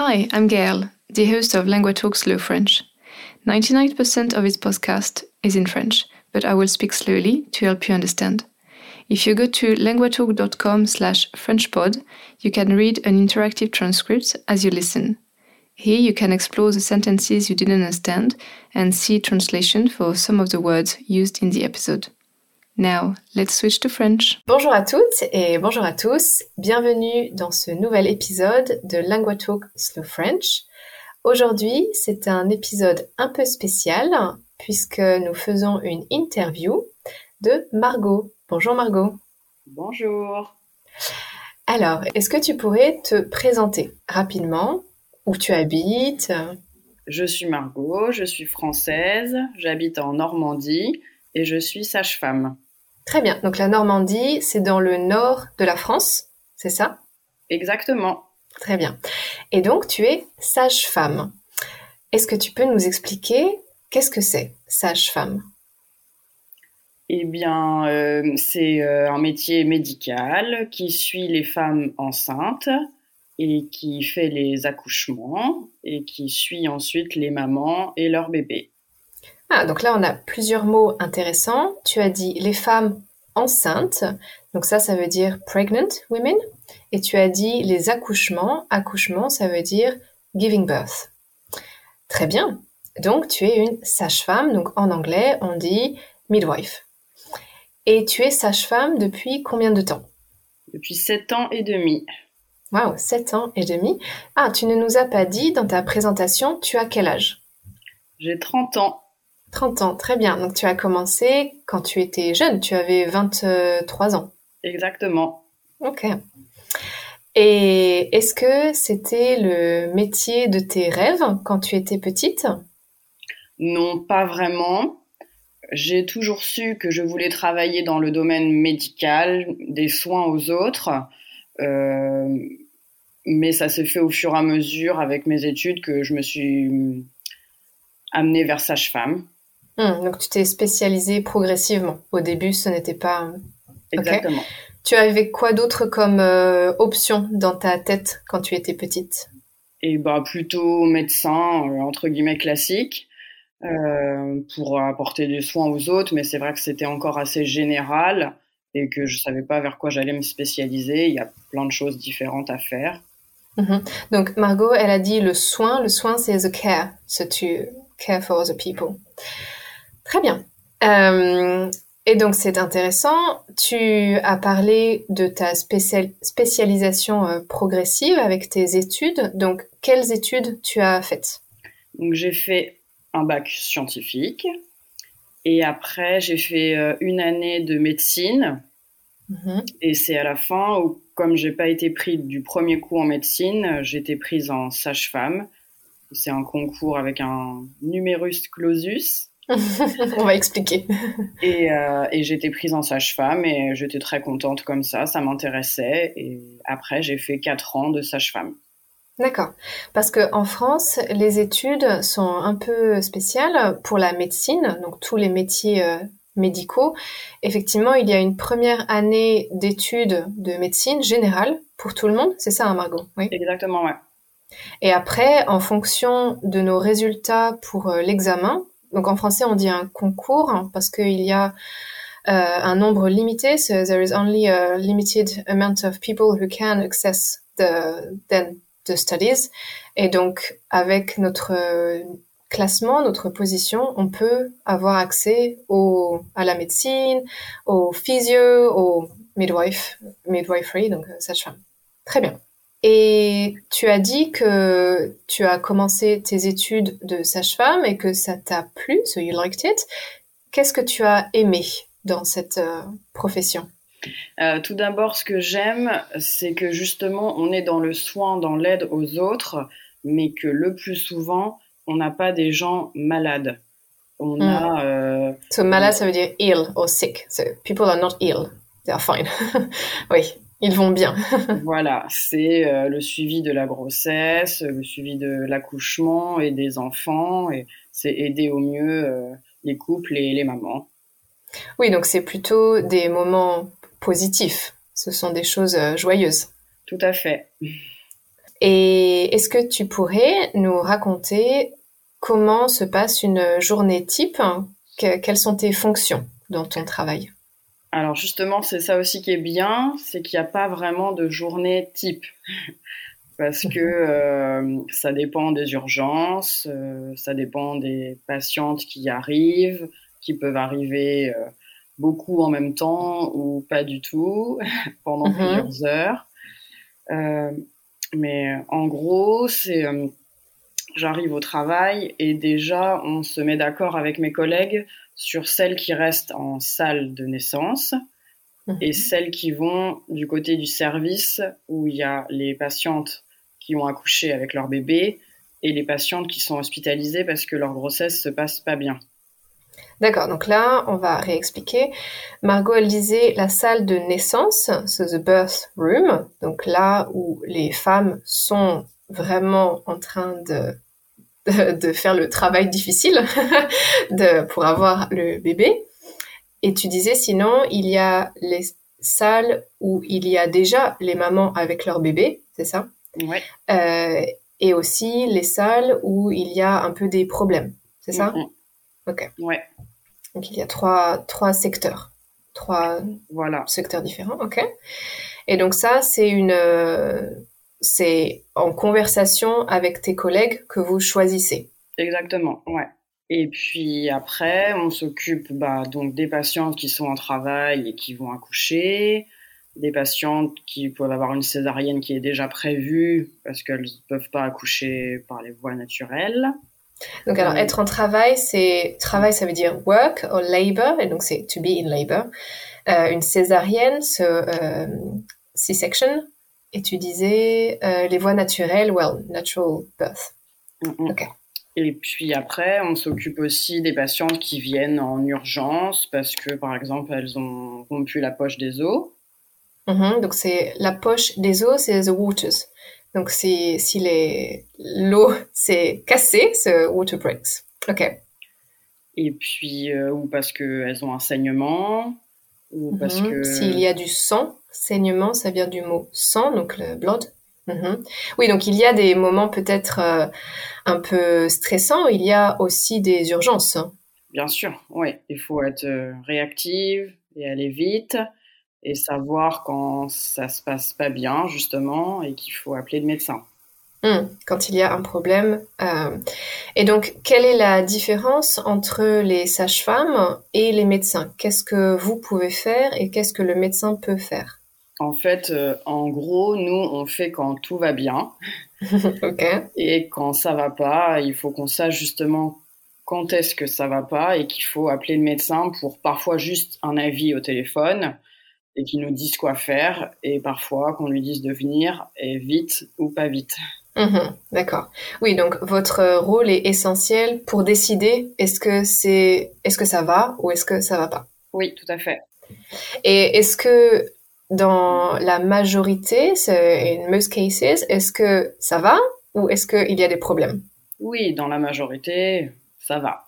Hi, I'm Gail, the host of Lingua Talk Slow French. 99% of its podcast is in French, but I will speak slowly to help you understand. If you go to linguatalk.com slash frenchpod, you can read an interactive transcript as you listen. Here you can explore the sentences you didn't understand and see translation for some of the words used in the episode. Now, let's switch to French. Bonjour à toutes et bonjour à tous. Bienvenue dans ce nouvel épisode de LinguaTalk Slow French. Aujourd'hui, c'est un épisode un peu spécial puisque nous faisons une interview de Margot. Bonjour Margot. Bonjour. Alors, est-ce que tu pourrais te présenter rapidement? Où tu habites? Je suis Margot, je suis française, j'habite en Normandie et je suis sage-femme. Très bien. Donc la Normandie, c'est dans le nord de la France, c'est ça? Exactement. Très bien. Et donc tu es sage-femme. Est-ce que tu peux nous expliquer qu'est-ce que c'est, sage-femme? Eh bien, euh, c'est euh, un métier médical qui suit les femmes enceintes et qui fait les accouchements et qui suit ensuite les mamans et leurs bébés. Ah, donc là, on a plusieurs mots intéressants. Tu as dit les femmes enceintes. Donc ça, ça veut dire pregnant women. Et tu as dit les accouchements. Accouchement, ça veut dire giving birth. Très bien. Donc tu es une sage-femme. Donc en anglais, on dit midwife. Et tu es sage-femme depuis combien de temps? Depuis sept ans et demi. Waouh, sept ans et demi. Ah, tu ne nous as pas dit dans ta présentation, tu as quel âge? J'ai 30 ans. 30 ans, très bien. Donc tu as commencé quand tu étais jeune, tu avais 23 ans. Exactement. Ok. Et est-ce que c'était le métier de tes rêves quand tu étais petite? Non, pas vraiment. J'ai toujours su que je voulais travailler dans le domaine médical, des soins aux autres. Euh, mais ça s'est fait au fur et à mesure avec mes études que je me suis amenée vers sage-femme. Hmm, donc tu t'es spécialisée progressivement. Au début, ce n'était pas. Exactement. Tu avais quoi d'autre comme euh, option dans ta tête quand tu étais petite? Et bah plutôt médecin euh, entre guillemets classique euh, pour apporter des soins aux autres, mais c'est vrai que c'était encore assez général et que je savais pas vers quoi j'allais me spécialiser. Il y a plein de choses différentes à faire. Mhm. Donc Margot, elle a dit le soin. Le soin, c'est the care, so to care for other people. Très bien. Euh, et donc c'est intéressant. Tu as parlé de ta spécialisation euh, progressive avec tes études. Donc quelles études tu as faites? Donc j'ai fait un bac scientifique et après j'ai fait euh, une année de médecine. Mhm. Et c'est à la fin où, comme j'ai pas été prise du premier coup en médecine, j'étais prise en sage-femme. C'est un concours avec un numerus clausus. On va expliquer. Et, euh, et j'étais prise en sage-femme et j'étais très contente comme ça, ça m'intéressait. Et après, j'ai fait quatre ans de sage-femme. D'accord. Parce que en France, les études sont un peu spéciales pour la médecine, donc tous les métiers euh, médicaux. Effectivement, il y a une première année d'études de médecine générale pour tout le monde. C'est ça, hein, Margot? Oui. Exactement, ouais. Et après, en fonction de nos résultats pour euh, l'examen, donc en français on dit un concours parce qu'il y a euh, un nombre limité, so there is only a limited amount of people who can access the, then the studies. Et donc avec notre euh, classement, notre position, on peut avoir accès à la médecine, au physio, au midwife, midwifery, donc sage-femme. Très bien. Et tu as dit que tu as commencé tes études de sage-femme et que ça t'a plu, so you liked it. Qu'est-ce que tu as aimé dans cette euh, profession? Euh, Tout d'abord, ce que j'aime, c'est que justement, on est dans le soin, dans l'aide aux autres, mais que le plus souvent, on n'a pas des gens malades. On Mm. a. euh, So malade, ça veut dire ill or sick. So people are not ill, they are fine. oui, ils vont bien. Voilà, c'est euh, le suivi de la grossesse, le suivi de l'accouchement et des enfants, et c'est aider au mieux euh, les couples et les mamans. Oui, donc c'est plutôt des moments positifs. Ce sont des choses euh, joyeuses. Tout à fait. Et est-ce que tu pourrais nous raconter comment se passe une journée type? Quelles sont tes fonctions dans ton travail? Alors justement, c'est ça aussi qui est bien, c'est qu'il n'y a pas vraiment de journée type. Parce que euh, ça dépend des urgences, euh, ça dépend des patientes qui arrivent, qui peuvent arriver euh, beaucoup en même temps ou pas du tout pendant mhm. plusieurs heures. mais en gros, c'est j'arrive au travail et déjà on se met d'accord avec mes collègues sur celles qui restent en salle de naissance et mhm. celles qui vont du côté du service où il y a les patientes qui ont accouché avec leur bébé et les patientes qui sont hospitalisées parce que leur grossesse se passe pas bien. D'accord, donc là, on va réexpliquer. Margot, elle disait la salle de naissance, so the birth room, donc là où les femmes sont vraiment en train de, de, faire le travail difficile de, pour avoir le bébé. Et tu disais sinon, il y a les salles où il y a déjà les mamans avec leur bébé, c'est ça? Ouais. Euh, et aussi les salles où il y a un peu des problèmes, c'est ça? Ok. Ouais. Donc il y a trois, trois secteurs, trois voilà. secteurs différents, ok. Et donc ça, c'est une, c'est en conversation avec tes collègues que vous choisissez. Exactement, ouais. Et puis après, on s'occupe bah, donc des patientes qui sont en travail et qui vont accoucher, des patientes qui peuvent avoir une césarienne qui est déjà prévue parce qu'elles ne peuvent pas accoucher par les voies naturelles. Donc alors euh, être en travail, c'est travail, ça veut dire work or labor, et donc c'est to be in labor. Euh, une césarienne, ce euh, C-section, et tu disais euh, les voies naturelles, well, natural birth. Ok. Et puis après, on s'occupe aussi des patientes qui viennent en urgence parce que, par exemple, elles ont rompu la poche des os. Mm-hmm. donc c'est la poche des os, c'est the waters. Donc si, si l'eau s'est cassée, c'est water breaks. Ok. Et puis, euh, ou parce qu'elles ont un saignement, ou parce que... S'il y a du sang, saignement, ça vient du mot sang, donc le blood. Mm-hmm. Oui, donc il y a des moments peut-être euh, un peu stressants, il y a aussi des urgences. Hein. Bien sûr, oui. Il faut être euh, réactive et aller vite et savoir quand ça se passe pas bien justement et qu'il faut appeler le médecin. Hmm, quand il y a un problème. Euh, et donc, quelle est la différence entre les sages-femmes et les médecins? Qu'est-ce que vous pouvez faire et qu'est-ce que le médecin peut faire? En fait, euh, en gros, nous, on fait quand tout va bien. ok. Et quand ça va pas, il faut qu'on sache justement quand est-ce que ça va pas et qu'il faut appeler le médecin pour parfois juste un avis au téléphone et qui nous disent quoi faire et parfois qu'on lui dise de venir et vite ou pas vite. Mhm, d'accord. Oui, donc votre rôle est essentiel pour décider est-ce que c'est est-ce que ça va ou est-ce que ça va pas. Oui, tout à fait. Et est-ce que dans la majorité, in most cases, est-ce que ça va ou est-ce qu'il y a des problèmes? Oui, dans la majorité, ça va.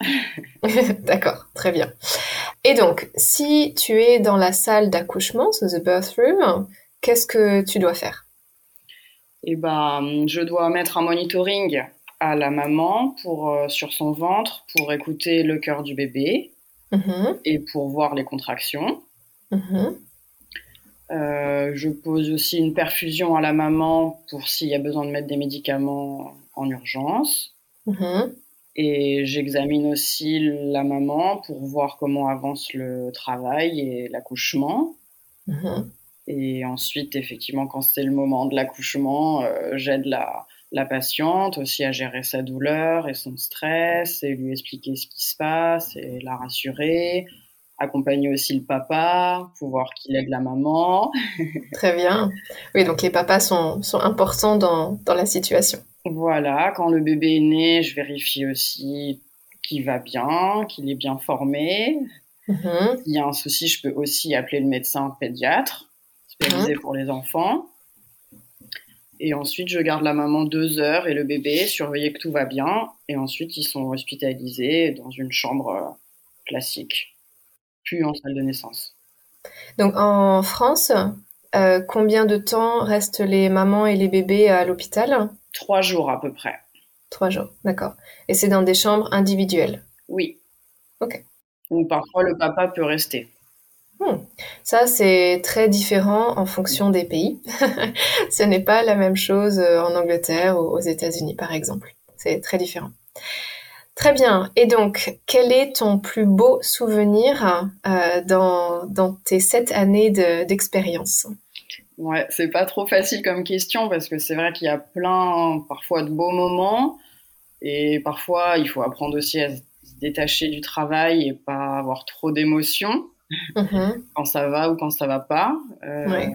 D'accord, très bien. Et donc, si tu es dans la salle d'accouchement, so the birth room, qu'est-ce que tu dois faire? Eh ben, je dois mettre un monitoring à la maman pour euh, sur son ventre pour écouter le cœur du bébé mm-hmm. et pour voir les contractions. Mm-hmm. Euh, je pose aussi une perfusion à la maman pour s'il y a besoin de mettre des médicaments en urgence. Mm-hmm. Et j'examine aussi la maman pour voir comment avance le travail et l'accouchement. Et ensuite, effectivement, quand c'est le moment de l'accouchement, euh, j'aide la, la patiente aussi à gérer sa douleur et son stress et lui expliquer ce qui se passe et la rassurer. Accompagner aussi le papa pour voir qu'il aide la maman. Très bien. Oui, donc les papas sont, sont importants dans, dans la situation. Voilà, quand le bébé est né, je vérifie aussi qu'il va bien, qu'il est bien formé. S'il y a un souci, je peux aussi appeler le médecin pédiatre, spécialisé pour les enfants. Et ensuite, je garde la maman deux heures et le bébé, surveiller que tout va bien. Et ensuite, ils sont hospitalisés dans une chambre euh, classique, puis en salle de naissance. Donc en France, euh, combien de temps restent les mamans et les bébés à l'hôpital? Trois jours à peu près. Trois jours, d'accord. Et c'est dans des chambres individuelles? Oui. Ok. Ou parfois le papa peut rester. Hmm. Ça, c'est très différent en fonction des pays. Ce n'est pas la même chose euh, en Angleterre ou aux États-Unis, par exemple. C'est très différent. Très bien. Et donc, quel est ton plus beau souvenir euh, dans, tes sept années d'expérience? Ouais, c'est pas trop facile comme question parce que c'est vrai qu'il y a plein, parfois, de beaux moments et parfois il faut apprendre aussi à se détacher du travail et pas avoir trop d'émotions mm-hmm. quand ça va ou quand ça va pas. Euh,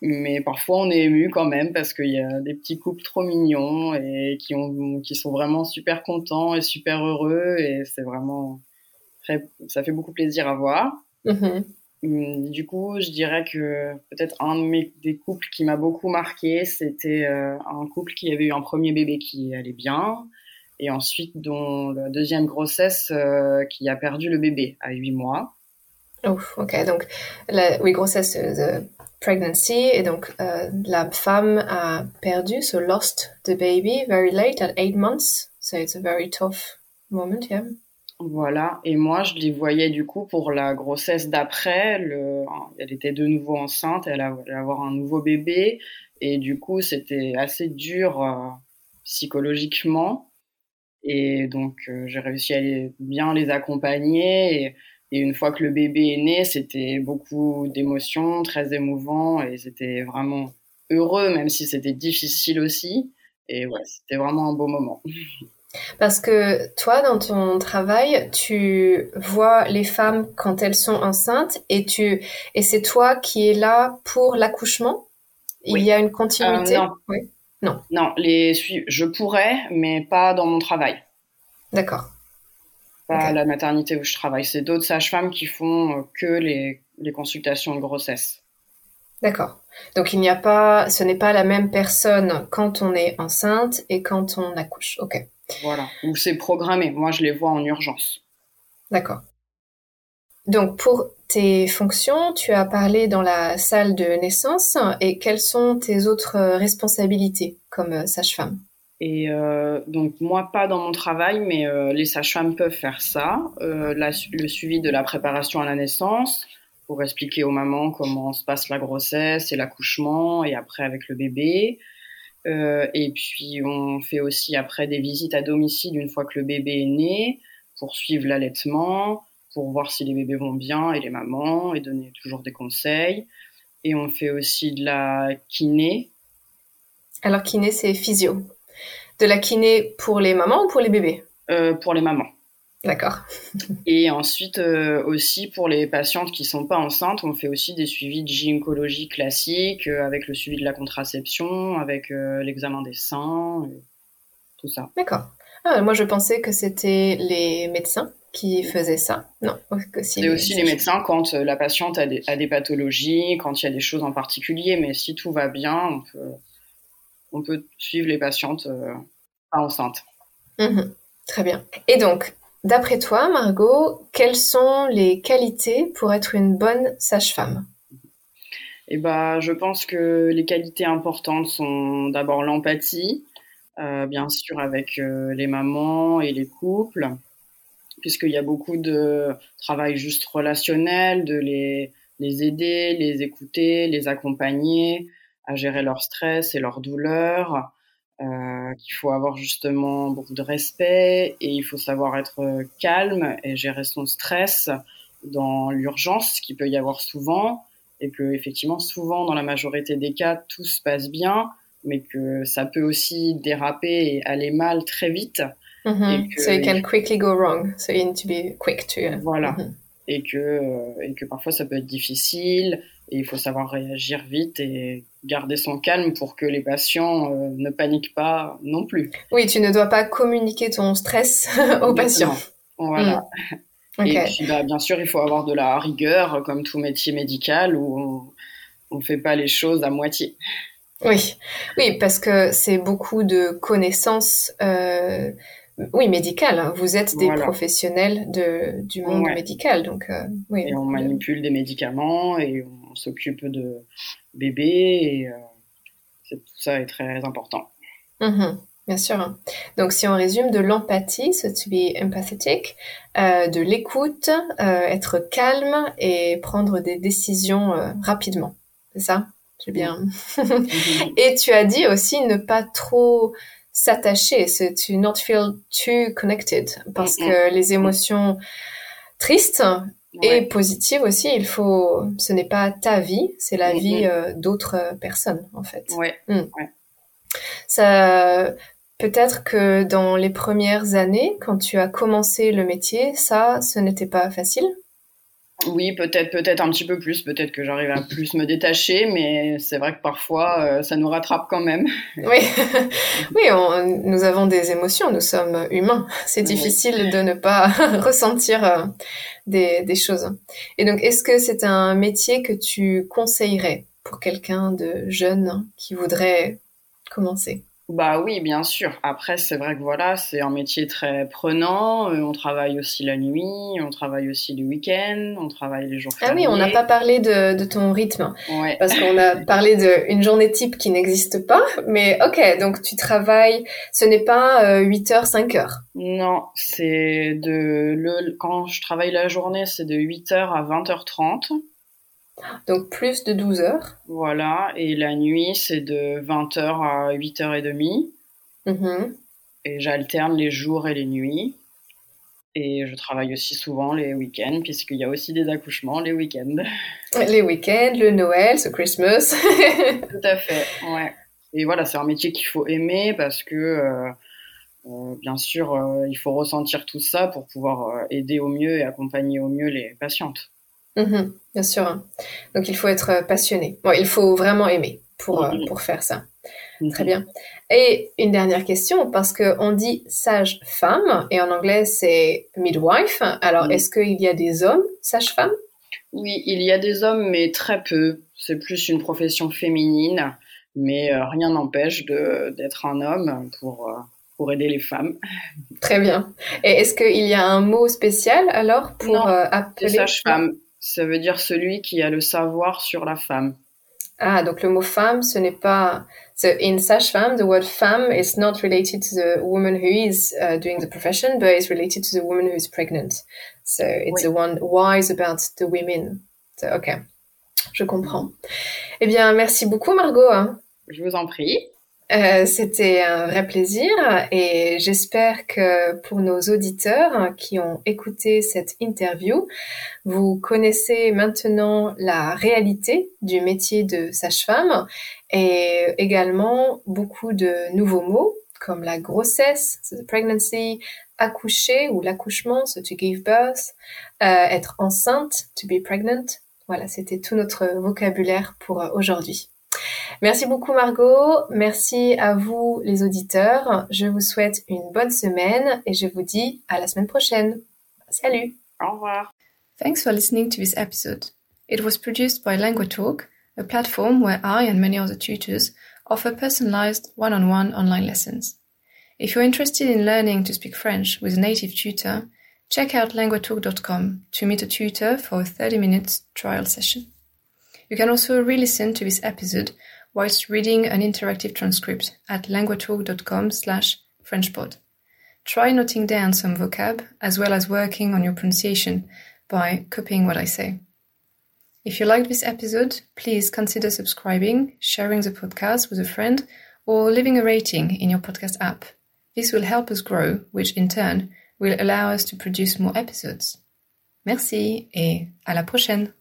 mais parfois on est ému quand même parce qu'il y a des petits couples trop mignons et qui, ont, qui sont vraiment super contents et super heureux et c'est vraiment très, ça fait beaucoup plaisir à voir. Mm-hmm. Hum, du coup, je dirais que peut-être un de mes, des couples qui m'a beaucoup marqué, c'était euh, un couple qui avait eu un premier bébé qui allait bien, et ensuite dont la deuxième grossesse euh, qui a perdu le bébé à 8 mois. Oh, ok. Donc, la, oui, grossesse, the pregnancy, et donc euh, la femme a perdu, so lost the baby very late at 8 months. So it's a very tough moment, yeah. Voilà, et moi je les voyais du coup pour la grossesse d'après. Elle était de nouveau enceinte, elle allait avoir un nouveau bébé, et du coup c'était assez dur euh, psychologiquement. Et donc euh, j'ai réussi à bien les accompagner. Une fois que le bébé est né, c'était beaucoup d'émotions, très émouvant, et c'était vraiment heureux, même si c'était difficile aussi. Et ouais, c'était vraiment un beau moment. Parce que toi, dans ton travail, tu vois les femmes quand elles sont enceintes et tu et c'est toi qui es là pour l'accouchement? Il y a une continuité? Euh, non. non. Non, les je pourrais, mais pas dans mon travail. D'accord. Pas la maternité où je travaille. C'est d'autres sages-femmes qui font euh, que les, les consultations de grossesse. D'accord. Donc il n'y a pas, ce n'est pas la même personne quand on est enceinte et quand on accouche. Ok. Voilà, ou c'est programmé. Moi, je les vois en urgence. D'accord. Donc, pour tes fonctions, tu as parlé dans la salle de naissance. Et quelles sont tes autres responsabilités comme euh, sage-femme? Et euh, donc moi pas dans mon travail, mais euh, les sages-femmes peuvent faire ça, le suivi de la préparation à la naissance pour expliquer aux mamans comment se passe la grossesse et l'accouchement et après avec le bébé, euh, et puis on fait aussi après des visites à domicile une fois que le bébé est né pour suivre l'allaitement, pour voir si les bébés vont bien et les mamans et donner toujours des conseils. Et on fait aussi de la kiné. Alors kiné c'est physio. De la kiné pour les mamans ou pour les bébés euh, Pour les mamans. D'accord. Et ensuite euh, aussi pour les patientes qui sont pas enceintes, on fait aussi des suivis de gynécologie classiques euh, avec le suivi de la contraception, avec l'examen des seins, tout ça. D'accord. Ah, moi je pensais que c'était les médecins qui faisaient ça. Non, c'est aussi les médecins quand la patiente a des, a des, pathologies, quand il y a des choses en particulier, mais si tout va bien, on peut, on peut suivre les patientes pas enceintes. Mmh Très bien. Et donc, D'après toi, Margot, quelles sont les qualités pour être une bonne sage-femme? Eh ben, je pense que les qualités importantes sont d'abord l'empathie, euh, bien sûr avec euh, les mamans et les couples, puisqu'il y a beaucoup de travail juste relationnel, de les, les aider, les écouter, les accompagner à gérer leur stress et leur douleur, euh, qu'il faut avoir justement beaucoup de respect et il faut savoir être euh, calme et gérer son stress dans l'urgence qu'il peut y avoir souvent et que effectivement souvent dans la majorité des cas tout se passe bien mais que ça peut aussi déraper et aller mal très vite. Mm-hmm. que, so it can quickly go wrong. So you need to be quick to. Voilà. Mm-hmm. Et que euh, et que parfois ça peut être difficile et il faut savoir réagir vite et garder son calme pour que les patients euh, ne paniquent pas non plus. Oui, tu ne dois pas communiquer ton stress aux patients. Voilà. Mm. Et puis, bah, bien sûr, il faut avoir de la rigueur, comme tout métier médical, où on ne fait pas les choses à moitié. Oui, oui, parce que c'est beaucoup de connaissances. Euh, oui, médicales. Hein. Vous êtes des professionnels de, du monde médical, donc euh, oui. Et on manipule des médicaments et on s'occupe de bébés et tout ça est très important. Mhm. Bien sûr. Donc, si on résume de l'empathie, so to be empathetic, euh, de l'écoute, euh, être calme et prendre des décisions euh, rapidement. C'est ça? J'ai bien. et tu as dit aussi ne pas trop s'attacher, c'est to not feel too connected, parce que les émotions tristes et positives aussi, il faut, ce n'est pas ta vie, c'est la vie d'autres personnes en fait. Ouais. Mm. ouais. Ça, Peut-être que dans les premières années, quand tu as commencé le métier, ça, ce n'était pas facile. Oui, peut-être, peut-être un petit peu plus. Peut-être que j'arrive à plus me détacher, mais c'est vrai que parfois, euh, ça nous rattrape quand même. Oui, oui, nous avons des émotions. Nous sommes humains. C'est difficile de ne pas ressentir euh, des, des choses. Et donc, est-ce que c'est un métier que tu conseillerais pour quelqu'un de jeune qui voudrait commencer? Bah oui, bien sûr. Après, c'est vrai que voilà, c'est un métier très prenant. Euh, on travaille aussi la nuit, on travaille aussi le week-end, on travaille les jours Ah oui, on n'a pas parlé de, de ton rythme. Ouais. Parce qu'on a parlé d'une journée type qui n'existe pas. Mais ok, donc tu travailles, ce n'est pas 8 h 5 heures. Non, c'est de le, quand je travaille la journée, c'est de 8 h à 20h30. Donc plus de 12 heures. Voilà, et la nuit, c'est de 20h à 8h30. Mm-hmm. Et j'alterne les jours et les nuits. Et je travaille aussi souvent les week-ends, puisqu'il y a aussi des accouchements les week-ends. Les week-ends, le Noël, ce Christmas. Tout à fait, ouais. Et voilà, c'est un métier qu'il faut aimer parce que, euh, euh, bien sûr, euh, il faut ressentir tout ça pour pouvoir aider au mieux et accompagner au mieux les patientes. Mhm, bien sûr. Donc il faut être euh, passionné. Bon, il faut vraiment aimer pour, euh, pour faire ça. Très bien. Et une dernière question, parce que on dit sage-femme et en anglais c'est midwife. Alors est-ce qu'il y a des hommes sage-femmes Oui, il y a des hommes, mais très peu. C'est plus une profession féminine, mais euh, rien n'empêche d'être un homme pour, pour aider les femmes. Très bien. Et est-ce qu'il y a un mot spécial alors pour non, appeler sage-femme ça veut dire celui qui a le savoir sur la femme. Ah, donc le mot femme, ce n'est pas. So in sage-femme, the word femme is not related to the woman who is uh, doing the profession, but it's related to the woman who is pregnant. So it's oui. the one wise about the women. So, ok, je comprends. Eh bien, merci beaucoup, Margot. Hein. Je vous en prie. Euh, C'était un vrai plaisir et j'espère que pour nos auditeurs qui ont écouté cette interview, vous connaissez maintenant la réalité du métier de sage-femme et également beaucoup de nouveaux mots comme la grossesse, the pregnancy, accoucher ou l'accouchement, so to give birth, euh, être enceinte, to be pregnant. Voilà, c'était tout notre vocabulaire pour aujourd'hui. Merci beaucoup Margot, merci à vous les auditeurs. Je vous souhaite une bonne semaine et je vous dis à la semaine prochaine. Salut. Au revoir. Thanks for listening to this episode. It was produced by LanguaTalk, a platform where I and many other tutors offer personalized one-on-one online lessons. If you're interested in learning to speak French with a native tutor, check out languatalk.com to meet a tutor for a 30 minutes trial session. You can also re-listen to this episode whilst reading an interactive transcript at languatalk.com slash frenchpod. Try noting down some vocab as well as working on your pronunciation by copying what I say. If you liked this episode, please consider subscribing, sharing the podcast with a friend, or leaving a rating in your podcast app. This will help us grow, which in turn will allow us to produce more episodes. Merci et à la prochaine!